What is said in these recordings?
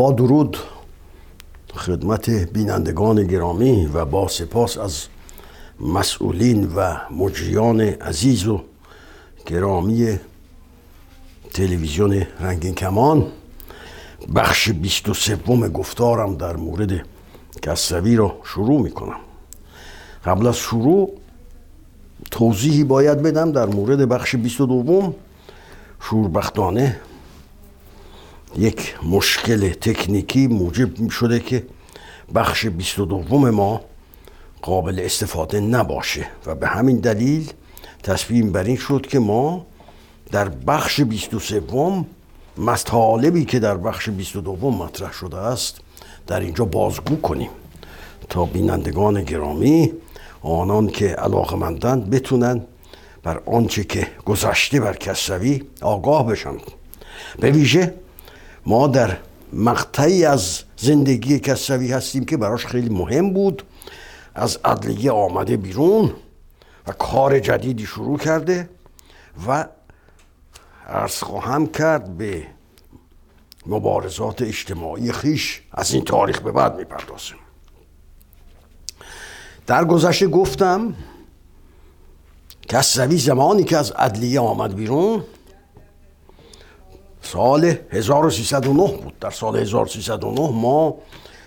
با درود خدمت بینندگان گرامی و با سپاس از مسئولین و مجریان عزیز و گرامی تلویزیون رنگین کمان. بخش بیست و سوم گفتارم در مورد کسروی را شروع می کنم قبل از شروع توضیحی باید بدم در مورد بخش بیست و دوم. شوربختانه یک مشکل تکنیکی موجب شده که بخش بیست و دوم ما قابل استفاده نباشه و به همین دلیل تصمیم بر این شد که ما در بخش بیست و سوم مطالبی که در بخش بیست و دوم مطرح شده است در اینجا بازگو کنیم تا بینندگان گرامی آنان که علاقمندند بتونن بر آنچه که گذشته بر کسروی آگاه بشن. به ویژه ما در مقطعی از زندگی کسروی هستیم که براش خیلی مهم بود. از عدلیه آمده بیرون و کار جدیدی شروع کرده و ارز خواهم کرد به مبارزات اجتماعی خیش از این تاریخ به بعد می‌پردازیم. در گذشته گفتم کسروی زمانی که از عدلیه آمد بیرون سال 1309 بود. در سال 1309 ما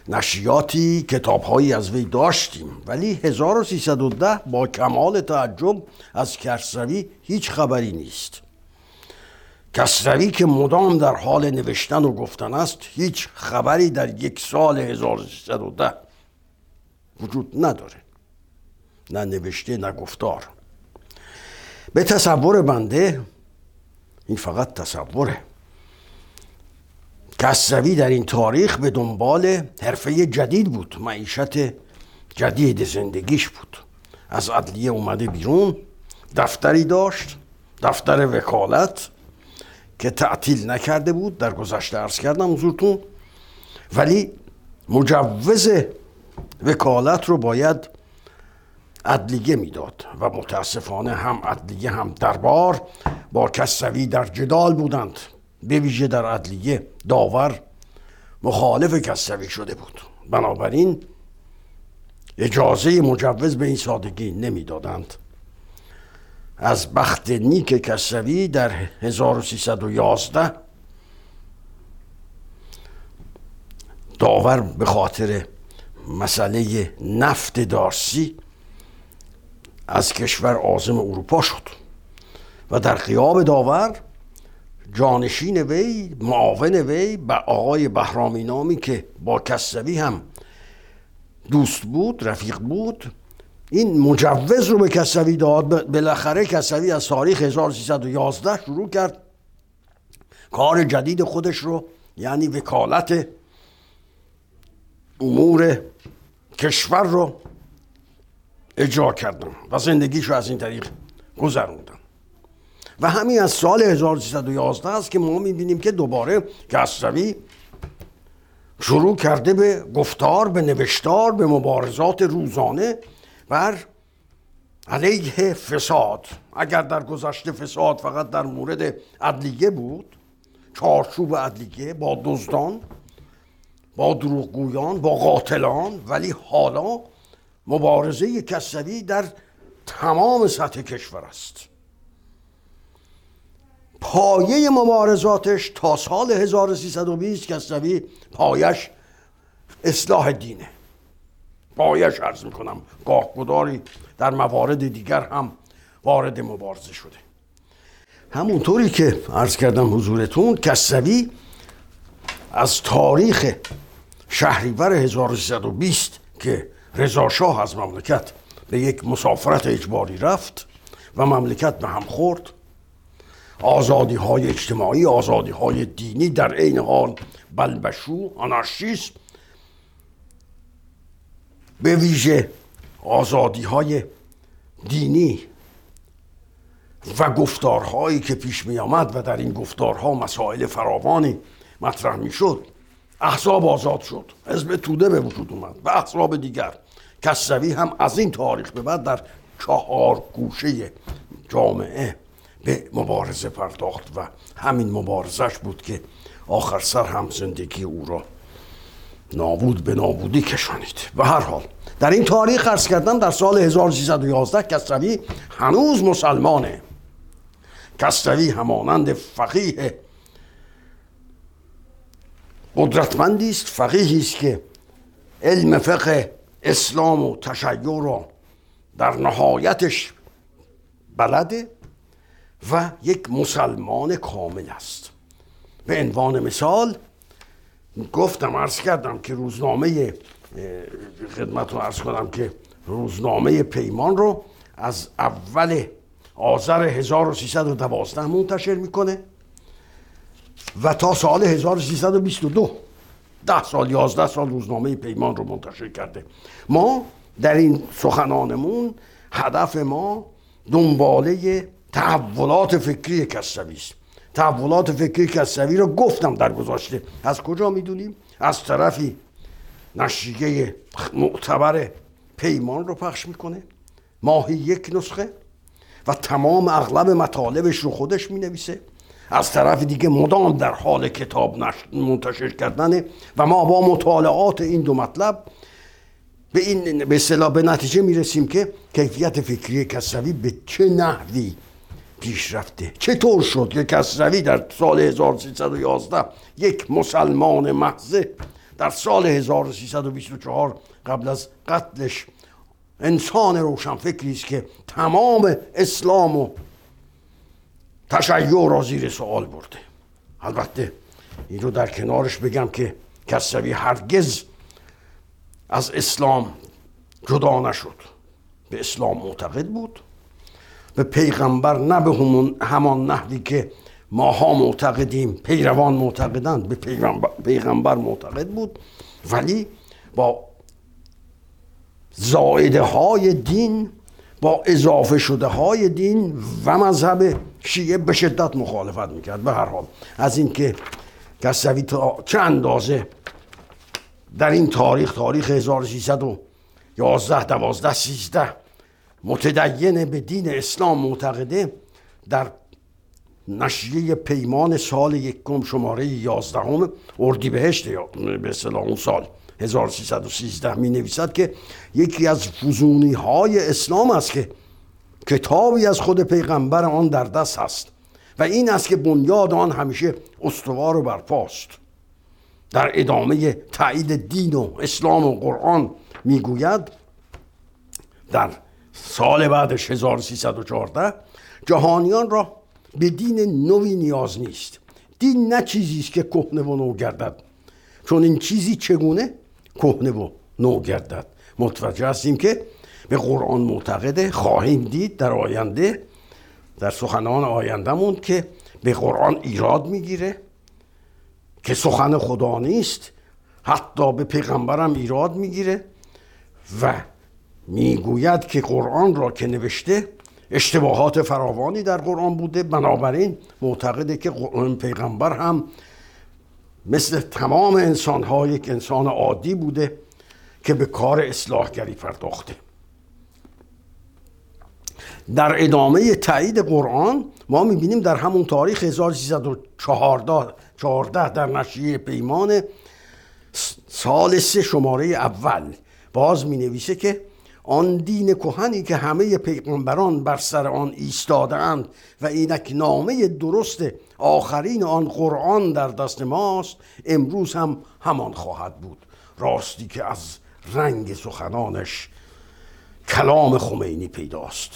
نشریاتی کتابهایی از وی داشتیم. ولی 1310 با کمال تعجب از کسروی هیچ خبری نیست. کسروی که مدام در حال نوشتن و گفتن است هیچ خبری در یک سال 1310 وجود نداره. نه نوشته نه گفتار. به تصور بنده این فقط تصوره. کسروی در این تاریخ به دنبال حرفه جدید بود معیشت جدید زندگیش بود. از عدلیه اومده بیرون دفتری داشت دفتر وکالت که تعطیل نکرده بود در گذشته ارز کردم حضورتون. ولی مجوز وکالت رو باید عدلیه می‌داد و متاسفانه هم عدلیه هم دربار با کسوی در جدال بودند. به ویژه در عدلیه. داور مخالف کسوی شده بود. بنابراین اجازه مجوز به این سادگی نمی‌دادند. از بخت نیک کسوی در 1311 داور به خاطر مسئله نفت دارسی از کشور آزم اروپا شد و در قیاب داور جانشین وی معاون وی به آقای بهرامی نامی که با کسوی هم دوست بود رفیق بود این مجوز رو به کسوی داد. بالاخره کسوی از تاریخ 1311 شروع کرد. کار جدید خودش رو یعنی وکالت امور کشور رو اجرا کردم و زندگیش رو از این طریق گذروندم و همین از سال 1311 است که ما می‌بینیم که دوباره کسروی شروع کرده به گفتار به نوشتار به مبارزات روزانه بر علیه فساد. اگر در گذشته فساد فقط در مورد عدلیه بود چارچوب عدلیه با دزدان با دروغگویان با قاتلان ولی حالا مبارزه کسری در تمام سطح کشور است. پایه مبارزاتش تا سال 1320 کسروی پایش اصلاح دینه. پایش عرض می‌کنم گاه گداری در موارد دیگر هم وارد مبارزه شده. همونطوری که عرض کردم حضورتون کسروی از تاریخ شهریور 1320 که رضا شاه از مملکت به یک مسافرت اجباری رفت و مملکت به هم خورد آزادی های اجتماعی آزادی های دینی در عین حال. بلبشو آنارشیسم به ویژه آزادی های دینی و گفتارهایی که پیش می آمد و در این گفتارها مسائل فراوانی مطرح می شد احزاب آزاد شد. حزب توده به وجود اومد و احزاب دیگر. کسروی هم از این تاریخ به بعد در چهار گوشه جامعه به مبارزه پرداخت و همین مبارزش بود که آخر سر هم زندگی او را نابود به نابودی کشانید. به هر حال در این تاریخ عرض کردم در سال 1311 کسروی هنوز مسلمانه. کسروی همانند فقیه قدرتمندی است. فقیهی است که علم فقه اسلام و تشیع را در نهایتش بلده. و یک مسلمان کامل است. به عنوان مثال گفتم عرض کردم که روزنامه خدمت رو عرض کنم که روزنامه پیمان رو از اول آذر 1312 منتشر می‌کنه و تا سال 1322 ده سال یازده سال روزنامه پیمان رو منتشر کرده. ما در این سخنانمون هدف ما دنباله تحولات فکری کسوی است تحولات فکری کسوی رو گفتم در گذاشته. از کجا می‌دونیم؟ از طرفی نشریه معتبر پیمان رو پخش می‌کنه. ماهی یک نسخه و تمام اغلب مطالبش رو خودش می نویسه از طرف دیگه مدام در حال کتاب منتشر کردنه و ما با مطالعات این دو مطلب به این به به نتیجه می‌رسیم که کیفیت فکری کسروی به چه نحوی پیش رفته چطور شد که کسروی در سال 1311 یک مسلمان محضه در سال 1324 قبل از قتلش انسان روشنفکری است که تمام اسلام و تشیع را زیر سوال برده. البته این رو در کنارش بگم که کسوی هرگز از اسلام جدا نشد. به اسلام معتقد بود. به پیغمبر نه به همان نحوی که ماها معتقدیم. پیروان معتقدند. به پیغمبر, پیغمبر معتقد بود. ولی با زائده های دین با اضافه شده های دین و مذهب شیعه به شدت مخالفت می‌کرد. به هر حال. از اینکه کسوی تا چه اندازه در این تاریخ تاریخ 1311 12 13 متدین به دین اسلام معتقده در نشریه پیمان سال یکم شماره 11 اردیبهشت به اصطلاح اون سال 1313 می نویسد که یکی از فزونی های اسلام است که کتابی از خود پیغمبر آن در دست است و این است که بنیاد آن همیشه استوار و برپاست. در ادامه تایید دین و اسلام و قرآن می‌گوید در سال بعدش 1314 جهانیان را به دین نوی نیاز نیست. دین نه چیزی است که کهنه و نو گردد. چون این چیزی چگونه؟ کهنه و نو گردد. متوجه هستیم که به قرآن معتقده خواهیم دید در آینده در سخنان آیندهمون که به قرآن ایراد می‌گیره که سخن خدا نیست حتی به پیغمبرم ایراد می‌گیره و می‌گوید که قرآن را که نوشته اشتباهات فراوانی در قرآن بوده بنابراین معتقده که پیغمبر هم مثل تمام انسان ها یک انسان عادی بوده که به کار اصلاحگری پرداخته. در ادامه تایید قرآن ما می‌بینیم در همون تاریخ 1314 در نشریه پیمان سال سه شماره اول باز می نویسه که آن دین کهنی که همه پیغمبران بر سر آن ایستادهاند و اینک نامه درست آخرین آن قرآن در دست ماست امروز هم همان خواهد بود. راستی که از رنگ سخنانش کلام خمینی پیداست.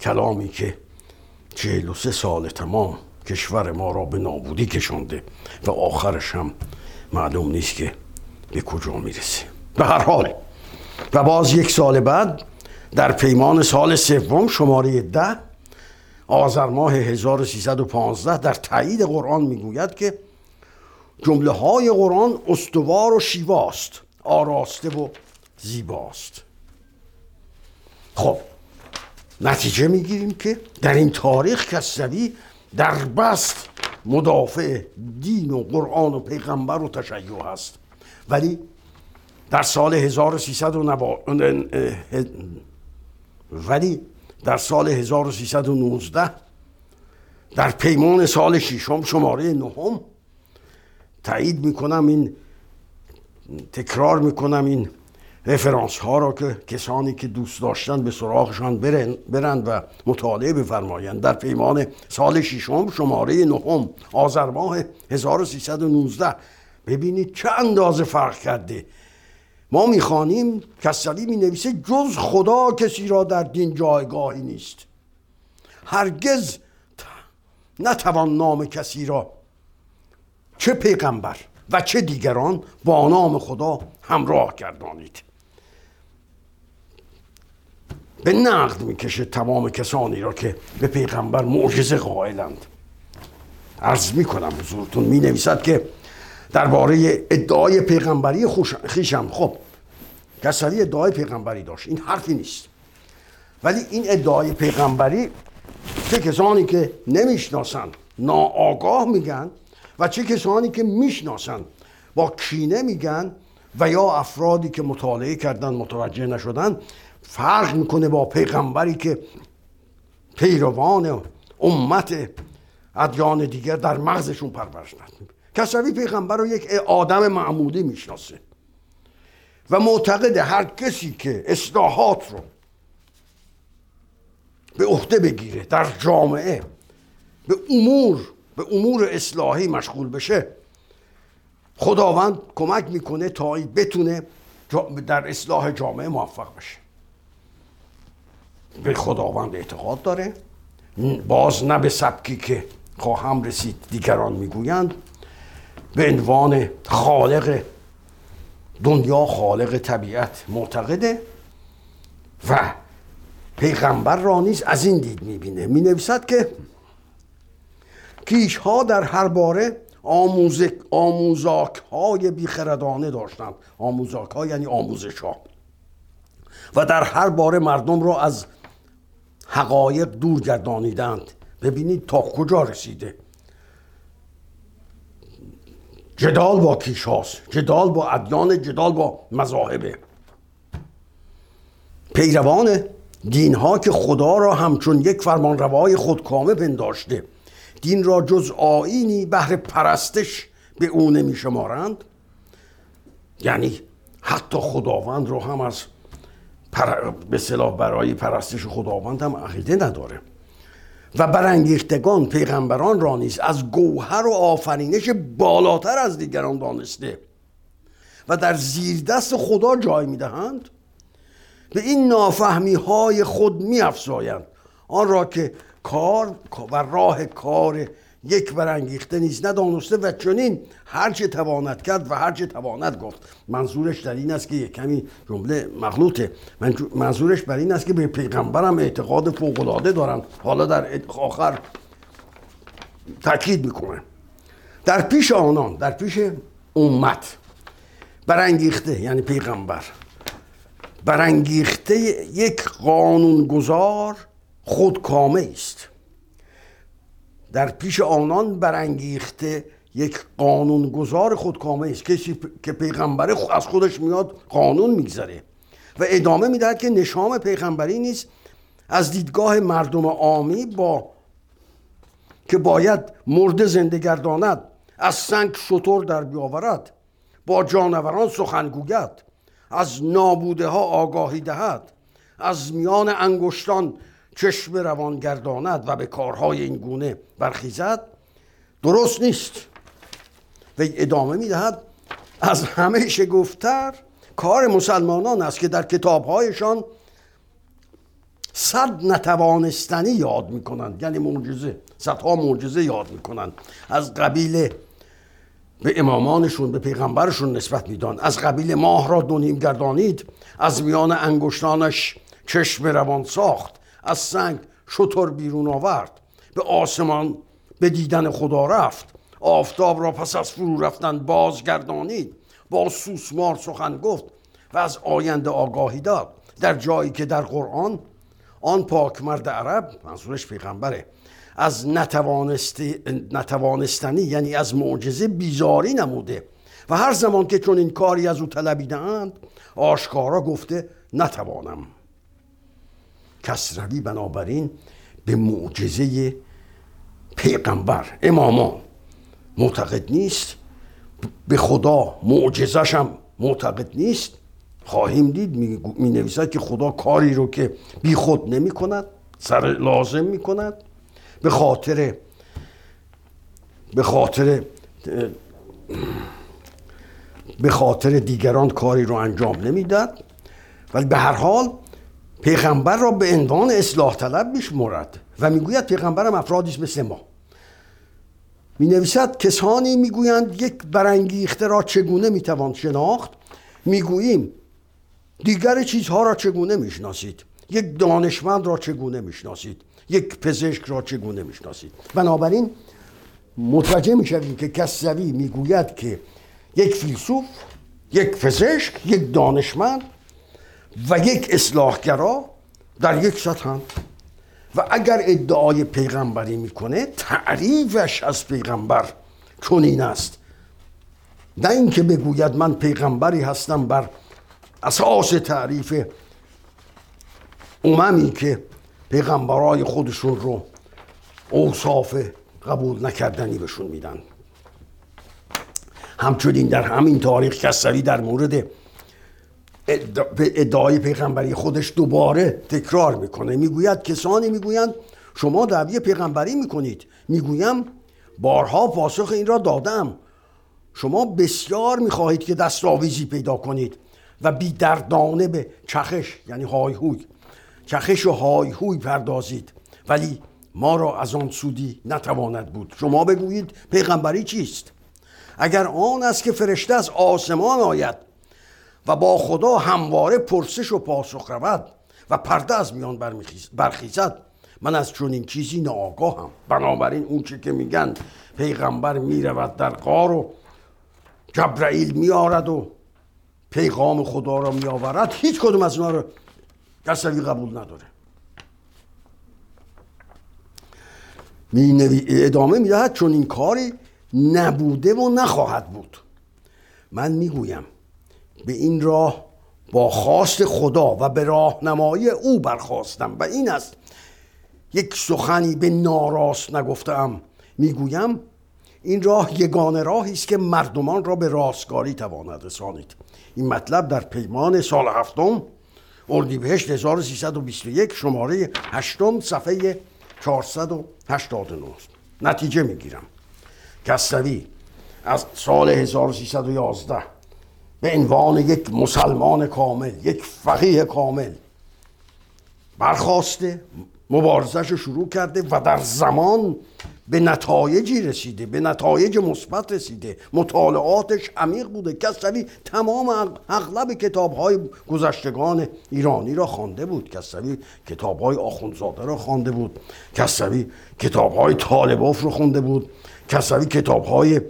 کلامی که چهل و سه سال تمام کشور ما را به نابودی کشانده و آخرش هم معلوم نیست که به کجا می‌رسه. به هر حال و باز یک سال بعد در پیمان سال سوم شماره ده آذر ماه 1315 در تایید قرآن می‌گوید که جمله های قرآن استوار و شیواست آراسته و زیباست. خب نتیجه می‌گیریم که در این تاریخ کسوی در بست مدافع دین و قرآن و پیغمبر و تشیع هست. ولی در سال 1300 ولی در سال 1319 در پیمان سال ششم شماره نهم تایید می‌کنم این تکرار می‌کنم این رفرانس ها را که کسانی که دوست داشتن به سراغشان برند و مطالعه بفرمایند. در پیمان سال ششم شماره نهم آذر ماه 1319 ببینید چه اندازه فرق کرده. ما می‌خوانیم کسلی می نویسه جز خدا کسی را در دین جایگاهی نیست. هرگز نتوان نام کسی را چه پیغمبر و چه دیگران با نام خدا همراه گردانید. به نقد می‌کشه تمام کسانی را که به پیغمبر معجزه قائلند. عرض می‌کنم حضورتون می نویسد که درباره ادعای پیغمبری خیشم خب کسری ادعای پیغمبری داشت. این حرفی نیست. ولی این ادعای پیغمبری چه کسانی که نمی‌شناسن ناآگاه میگن و چه کسانی که می‌شناسن با کینه میگن و یا افرادی که مطالعه کردن متوجه نشدن فرق می‌کنه با پیغمبری که پیروان امت ادیان دیگر در مغزشون پرورش کسوی پیغمبر رو یک آدم معمولی می‌شناسه. و معتقد هر کسی که اصلاحات رو به عهده بگیره در جامعه به امور به امور اصلاحی مشغول بشه خداوند کمک می‌کنه تا بتونه در اصلاح جامعه موفق بشه. به خداوند اعتقاد داره. باز نه به سبکی که خواهم رسید دیگران می‌گویند. به عنوان خالق دنیا خالق طبیعت معتقده و پیغمبر را نیز از این دید می‌بینه. می نویسد که کیش ها در هر باره آموزاک های بیخردانه داشتند. آموزاک ها یعنی آموزش ها و در هر باره مردم را از حقایق دور گردانیدند. ببینید تا کجا رسیده. جدال با کیش هاست جدال با ادیان جدال با مذاهبه پیروان دین ها که خدا را همچون یک فرمان روای خودکامه پنداشته دین را جز آینی بهر پرستش به او نمی شمارند یعنی حتی خداوند رو هم از پر... به صلاح برای پرستش خداوند هم عقیده نداره. و برانگیختگان پیغمبران را نیز از گوهر و آفرینش بالاتر از دیگران دانسته و در زیر دست خدا جای می‌دهند. به این نافهمی های خود می افزایند آن را که کار و راه کار یک برانگیخته نیست ندانسته و چنین هرچه تواند کرد و هرچه تواند گفت. منظورش در این است که کمی جمله مغلوطه. منظورش بر این است که به پیغمبرم اعتقاد فوقلاده دارم. حالا در آخر تاکید می‌کنه در پیش آنان در پیش امت برانگیخته یعنی پیغمبر برانگیخته یک قانونگذار خودکامه است. در پیش آنان برانگیخته یک قانونگذار خودکامه است کسی که پیغمبر از خودش میاد قانون میگذره و ادامه می‌دهد که نشام پیغمبری نیست. از دیدگاه مردم عامی با که باید مرده زنده گرداند از سنگ شطور در بیاورد با جانوران سخن گوید از نابوده ها آگاهی دهد از میان انگشتان چشم روان گرداند و به کارهای این گونه برخیزد درست نیست. و ادامه می‌دهد از همه شگفتتر کار مسلمانان است که در کتابهایشان صد نتوانستنی یاد می‌کنند. یعنی معجزه صدها معجزه یاد می‌کنند. از قبیل به امامانشون به پیغمبرشون نسبت میدان. از قبیل ماه را دونیم گردانید از میان انگشتانش چشم روان ساخت. از سنگ شطور بیرون آورد. به آسمان به دیدن خدا رفت. آفتاب را پس از فرو رفتن بازگردانید. با سوسمار سخن گفت و از آینده آگاهی داد. در جایی که در قرآن آن پاک مرد عرب منظورش پیغمبره از نتوانستنی یعنی از معجزه بیزاری نموده و هر زمان که چون این کاری از او طلبیدند آشکارا گفته نتوانم. کسروی بنابراین به معجزه پیغمبر امامان. معتقد نیست به خدا معجزش هم معتقد نیست. خواهیم دید می نویسد که خدا کاری رو که بی خود نمی کند سر لازم می کند. به خاطر به خاطر به خاطر دیگران کاری رو انجام نمی‌داد. ولی به هر حال پیغمبر را به عنوان اصلاح طلب میشمرد و می‌گوید پیغمبرم افرادی است مثل ما. می نویسد کسانی می‌گویند یک برانگیخته را چگونه می‌توان شناخت؟ می‌گوییم دیگر چیزها را چگونه می‌شناسید؟ یک دانشمند را چگونه می‌شناسید؟ یک پزشک را چگونه می‌شناسید؟ بنابراین متوجه می‌شویم که کسوی می‌گوید که یک فیلسوف یک پزشک یک دانشمند و یک اصلاحگرا در یک سطح و اگر ادعای پیغمبری می‌کنه تعریفش از پیغمبر چنین است. نه اینکه بگوید من پیغمبری هستم بر اساس تعریف اممی که پیغمبرای خودشون رو اوصاف قبول نکردنی بهشون میدن. همچنین در همین تاریخ کسری در مورد ادعای پیغمبری خودش دوباره تکرار می‌کنه. می‌گوید کسانی می‌گویند شما دعوی پیغمبری می‌کنید. می‌گویم بارها پاسخ این را دادم. شما بسیار می‌خواهید که دستاویزی پیدا کنید و بی دردانه به چخش یعنی های هوی چخش و های هوی پردازید. ولی ما را از آن سودی نتواند بود. شما بگویید پیغمبری چیست؟ اگر آن است که فرشته از آسمان آید و با خدا همواره پرسش و پاسخ رود و پرده از میان برخیزد. من از چنین چیزی ناآگاهم. بنابراین اون چی که میگن پیغمبر می‌رود در قار و جبرائیل میارد و پیغام خدا را میآورد. هیچ کدوم از اونا رو کسوی قبول نداره. می ادامه می‌دهد چون این کاری نبوده و نخواهد بود. من می‌گویم به این راه با خواست خدا و به راهنمایی او برخواستم و این است یک سخنی به ناراست نگفتم. می‌گویم این راه یگانه راهی است که مردمان را به راستگاری تواند رسانید. این مطلب در پیمان سال هفتم اردیبهشت 1321 شماره هشتم صفحه 489 نتیجه می‌گیرم. کسوی از سال 1311 به عنوان یک مسلمان کامل یک فقیه کامل. برخواسته مبارزش رو شروع کرده و در زمان به نتایجی رسیده به نتایج مثبت رسیده. مطالعاتش عمیق بوده. کسوی تمام اغلب کتاب های گذشتگان ایرانی را خوانده بود. کسوی کتاب های آخوندزاده را خوانده بود. کسوی کتاب های طالباف رو خونده بود. کسوی کتاب های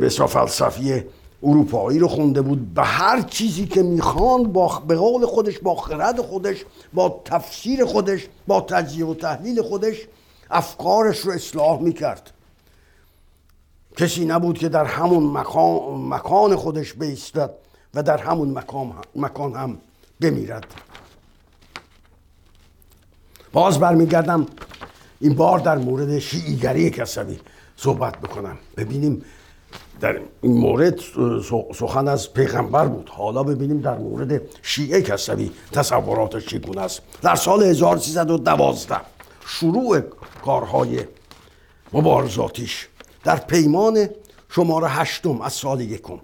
بسیار فلسفی اروپایی رو خونده بود. به هر چیزی که می‌خواند با به قول خودش با خرد خودش با تفسیر خودش با تجزیه و تحلیل خودش افکارش رو اصلاح می‌کرد. کسی نبود که در همون مکان, مکان خودش بیستد و در همون مکان, مکان هم بمیرد. باز برمیگردم این بار در مورد شیعیگری کسوی. صحبت بکنم. ببینیم در این مورد سخن از پیغمبر بود. حالا ببینیم در مورد شیعه کسوی تصوراتش چگونه است. در سال 1312 شروع کارهای مبارزاتیش در پیمان شماره هشتم از سال یکم.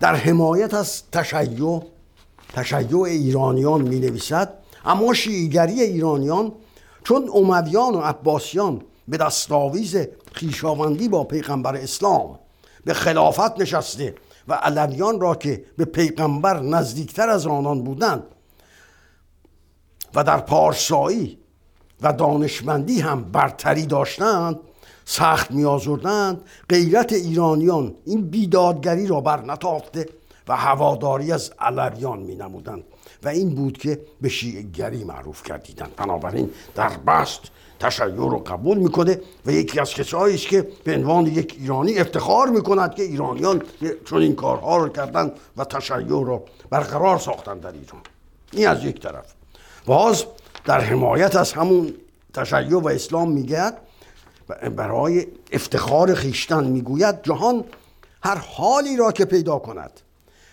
در حمایت از تشیع تشیع ایرانیان می نویسد اما شیعیگری ایرانیان چون امویان و عباسیان به دستاویز خیشاوندی با پیغمبر اسلام به خلافت نشسته و علویان را که به پیغمبر نزدیکتر از آنان بودند و در پارسایی و دانشمندی هم برتری داشتند سخت میازردند غیرت ایرانیان این بیدادگری را بر نتافته و هواداری از علویان می نمودند و این بود که به شیعگری معروف کردیدند. بنابراین در بست تشیع رو قبول می‌کنه و یکی از کسایی است که به عنوان یک ایرانی افتخار می‌کند که ایرانیان چون این کارها رو کردن و تشیع رو برقرار ساختن در ایران. این از یک طرف. باز در حمایت از همون تشیع و اسلام میگه برای افتخار خیشتن می‌گوید جهان هر حالی را که پیدا کند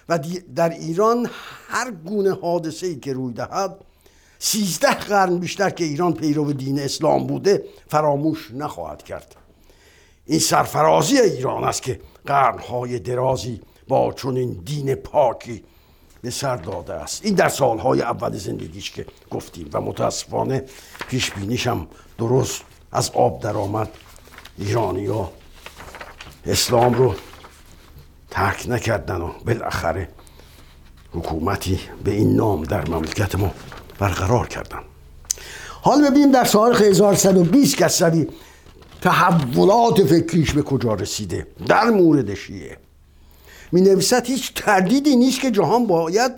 و در ایران هر گونه حادثه ای که روی دهد سیزده قرن بیشتر که ایران پیرو دین اسلام بوده فراموش نخواهد کرد. این سرفرازی ایران است که قرنهای درازی با چنین دین پاکی به سر داده است. این در سالهای اول زندگیش که گفتیم و متاسفانه پیش بینیشم درست از آب درآمد. ایرانی اسلام رو ترک نکردن و بالاخره حکومتی به این نام در مملکت ما برقرار کردن حال ببینیم در تاریخ 1120 کسوی تحولات فکریش به کجا رسیده؟ در مورد شیعه می نویسد هیچ تردیدی نیست که جهان باید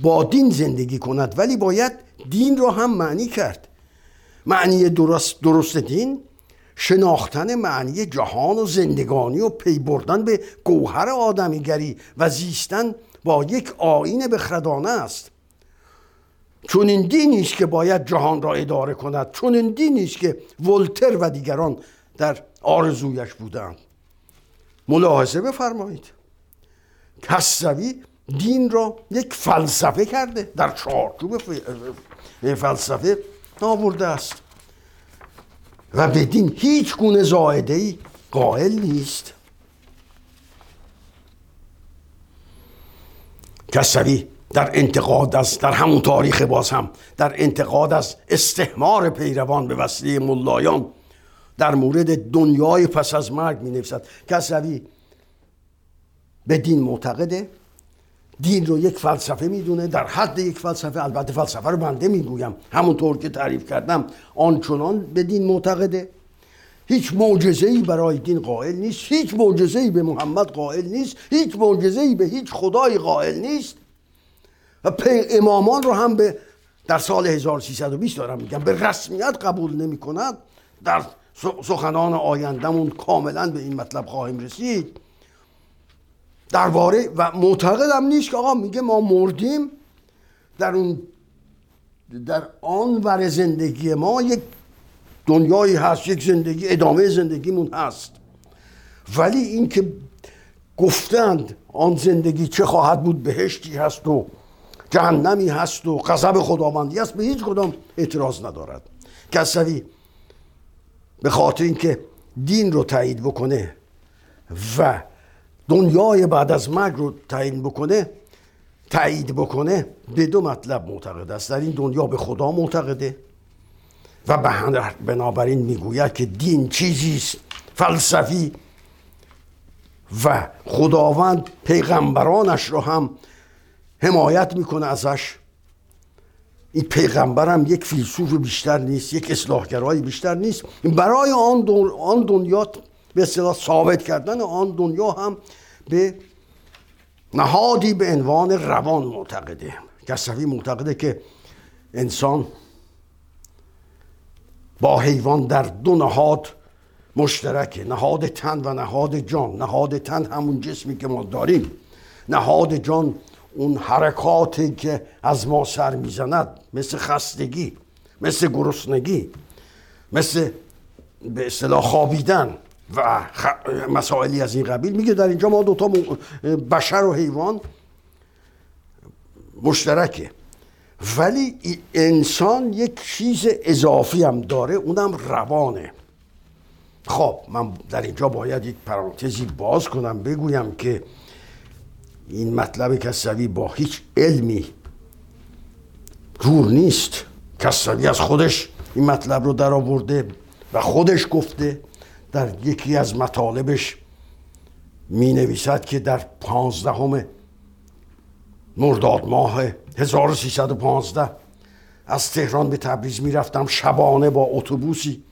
با دین زندگی کند ولی باید دین را هم معنی کرد. معنی درست, درست دین شناختن معنی جهان و زندگانی و پی بردن به گوهر آدمیگری و زیستن با یک آین بخردانه است. چون این دینی است که باید جهان را اداره کند چون این دینی است که ولتر و دیگران در آرزویش بودند. ملاحظه بفرمایید. کسوی دین را یک فلسفه کرده در چارچوب فلسفه آورده است. و به دین هیچ گونه زائده ای قائل نیست. کسوی در انتقاد از در همون تاریخ باز هم در انتقاد از استحمار پیروان به وسیله ملایان در مورد دنیای پس از مرگ می نویسد کسوی به دین معتقده دین رو یک فلسفه می‌دونه در حد یک فلسفه البته فلسفه رو بنده می‌گویم. همونطور که تعریف کردم آنچنان به دین معتقده. هیچ ای برای دین قائل نیست هیچ ای به محمد قائل نیست هیچ ای به هیچ خدای قائل نیست. و امامان رو هم به در سال 1320 دارم میگم. به رسمیت قبول نمی کند در سخنان آیندهمون کاملا به این مطلب خواهیم رسید. درباره و معتقدم نیست که آقا میگه ما مردیم در اون در آن ور زندگی ما یک دنیایی هست یک زندگی ادامه زندگیمون هست. ولی اینکه گفتند آن زندگی چه خواهد بود بهشتی هست و جهنمی هست و غضب خداوندی است به هیچ کدام اعتراض ندارد. کسوی به خاطر اینکه دین رو تایید بکنه و دنیای بعد از مرگ رو تعیین بکنه تایید بکنه به دو مطلب معتقد است. در این دنیا به خدا معتقده و بنابراین می‌گوید که دین چیزی است فلسفی و خداوند پیغمبرانش رو هم حمایت می‌کنه ازش. این پیغمبر یک فیلسوف بیشتر نیست یک اصلاحگرای بیشتر نیست. برای آن, آن دنیا به اصطلاح ثابت کردن آن دنیا هم به نهادی به عنوان روان معتقده. کسوی معتقده که انسان با حیوان در دو نهاد مشترکه. نهاد تن و نهاد جان. نهاد تن همون جسمی که ما داریم. نهاد جان اون حرکاتی که از ما سر می‌زند مثل خستگی مثل گرسنگی مثل به اصطلاح خوابیدن و مسائلی از این قبیل. میگه در اینجا ما دوتا بشر و حیوان مشترکه. ولی انسان یک چیز اضافی هم داره اونم روانه. خب من در اینجا باید یک پرانتزی باز کنم بگویم که این مطلب کسوی با هیچ علمی جور نیست. کسوی از خودش این مطلب رو در آورده و خودش گفته در یکی از مطالبش می نویسد که در پانزدهم مرداد ماه 1315 از تهران به تبریز می رفتم شبانه با اتوبوسی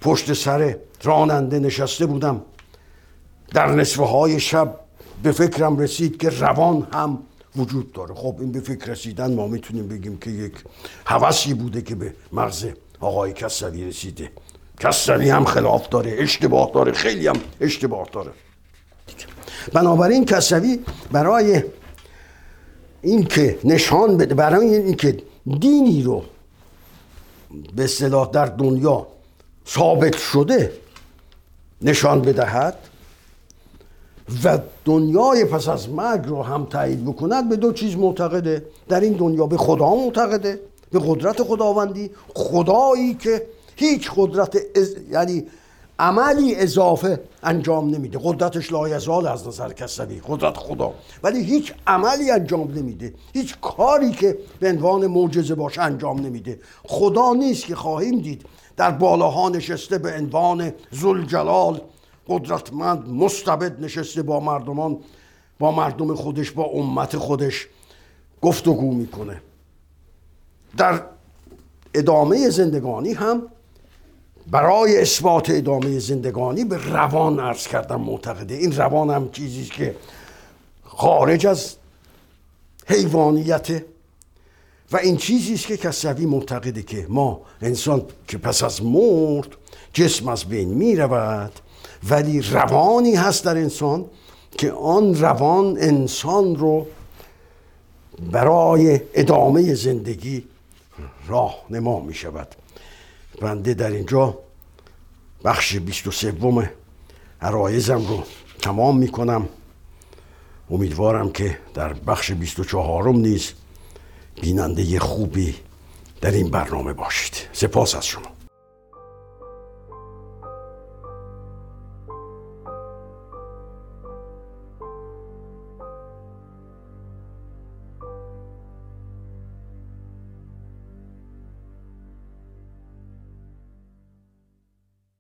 پشت سر راننده نشسته بودم. در نصفه های شب به فکرم رسید که روان هم وجود داره. خب این به فکر رسیدن ما می‌تونیم بگیم که یک حوثی بوده که به مغز آقای کسوی رسیده. کسری هم خلاف داره اشتباه داره خیلی هم اشتباه داره. بنابراین کسوی برای اینکه نشان بده برای اینکه دینی رو به اصطلاح در دنیا ثابت شده نشان بدهد و دنیای پس از مرگ رو هم تایید بکند به دو چیز معتقده. در این دنیا به خدا معتقده به قدرت خداوندی. خدایی که هیچ قدرت یعنی عملی اضافه انجام نمیده. قدرتش لایزال از نظر کسبی قدرت خدا. ولی هیچ عملی انجام نمیده. هیچ کاری که به عنوان معجزه باشه انجام نمیده. خدا نیست که خواهیم دید در بالاها نشسته به عنوان زلجلال قدرتمند مستبد نشسته با مردمان با مردم خودش با امت خودش گفتگو می‌کنه. در ادامه زندگانی هم برای اثبات ادامه زندگانی به روان عرض کردم معتقده. این روان هم چیزی که خارج از حیوانیت و این چیزی است که کسوی معتقده که ما انسان که پس از مرد جسم از بین می رود ولی روانی هست در انسان که آن روان انسان رو برای ادامه زندگی راه نما می شود. بنده در اینجا بخش بیست و سوم عرایزم رو تمام می کنم. امیدوارم که در بخش بیست و چهارم نیز بیننده خوبی در این برنامه باشید. سپاس از شما.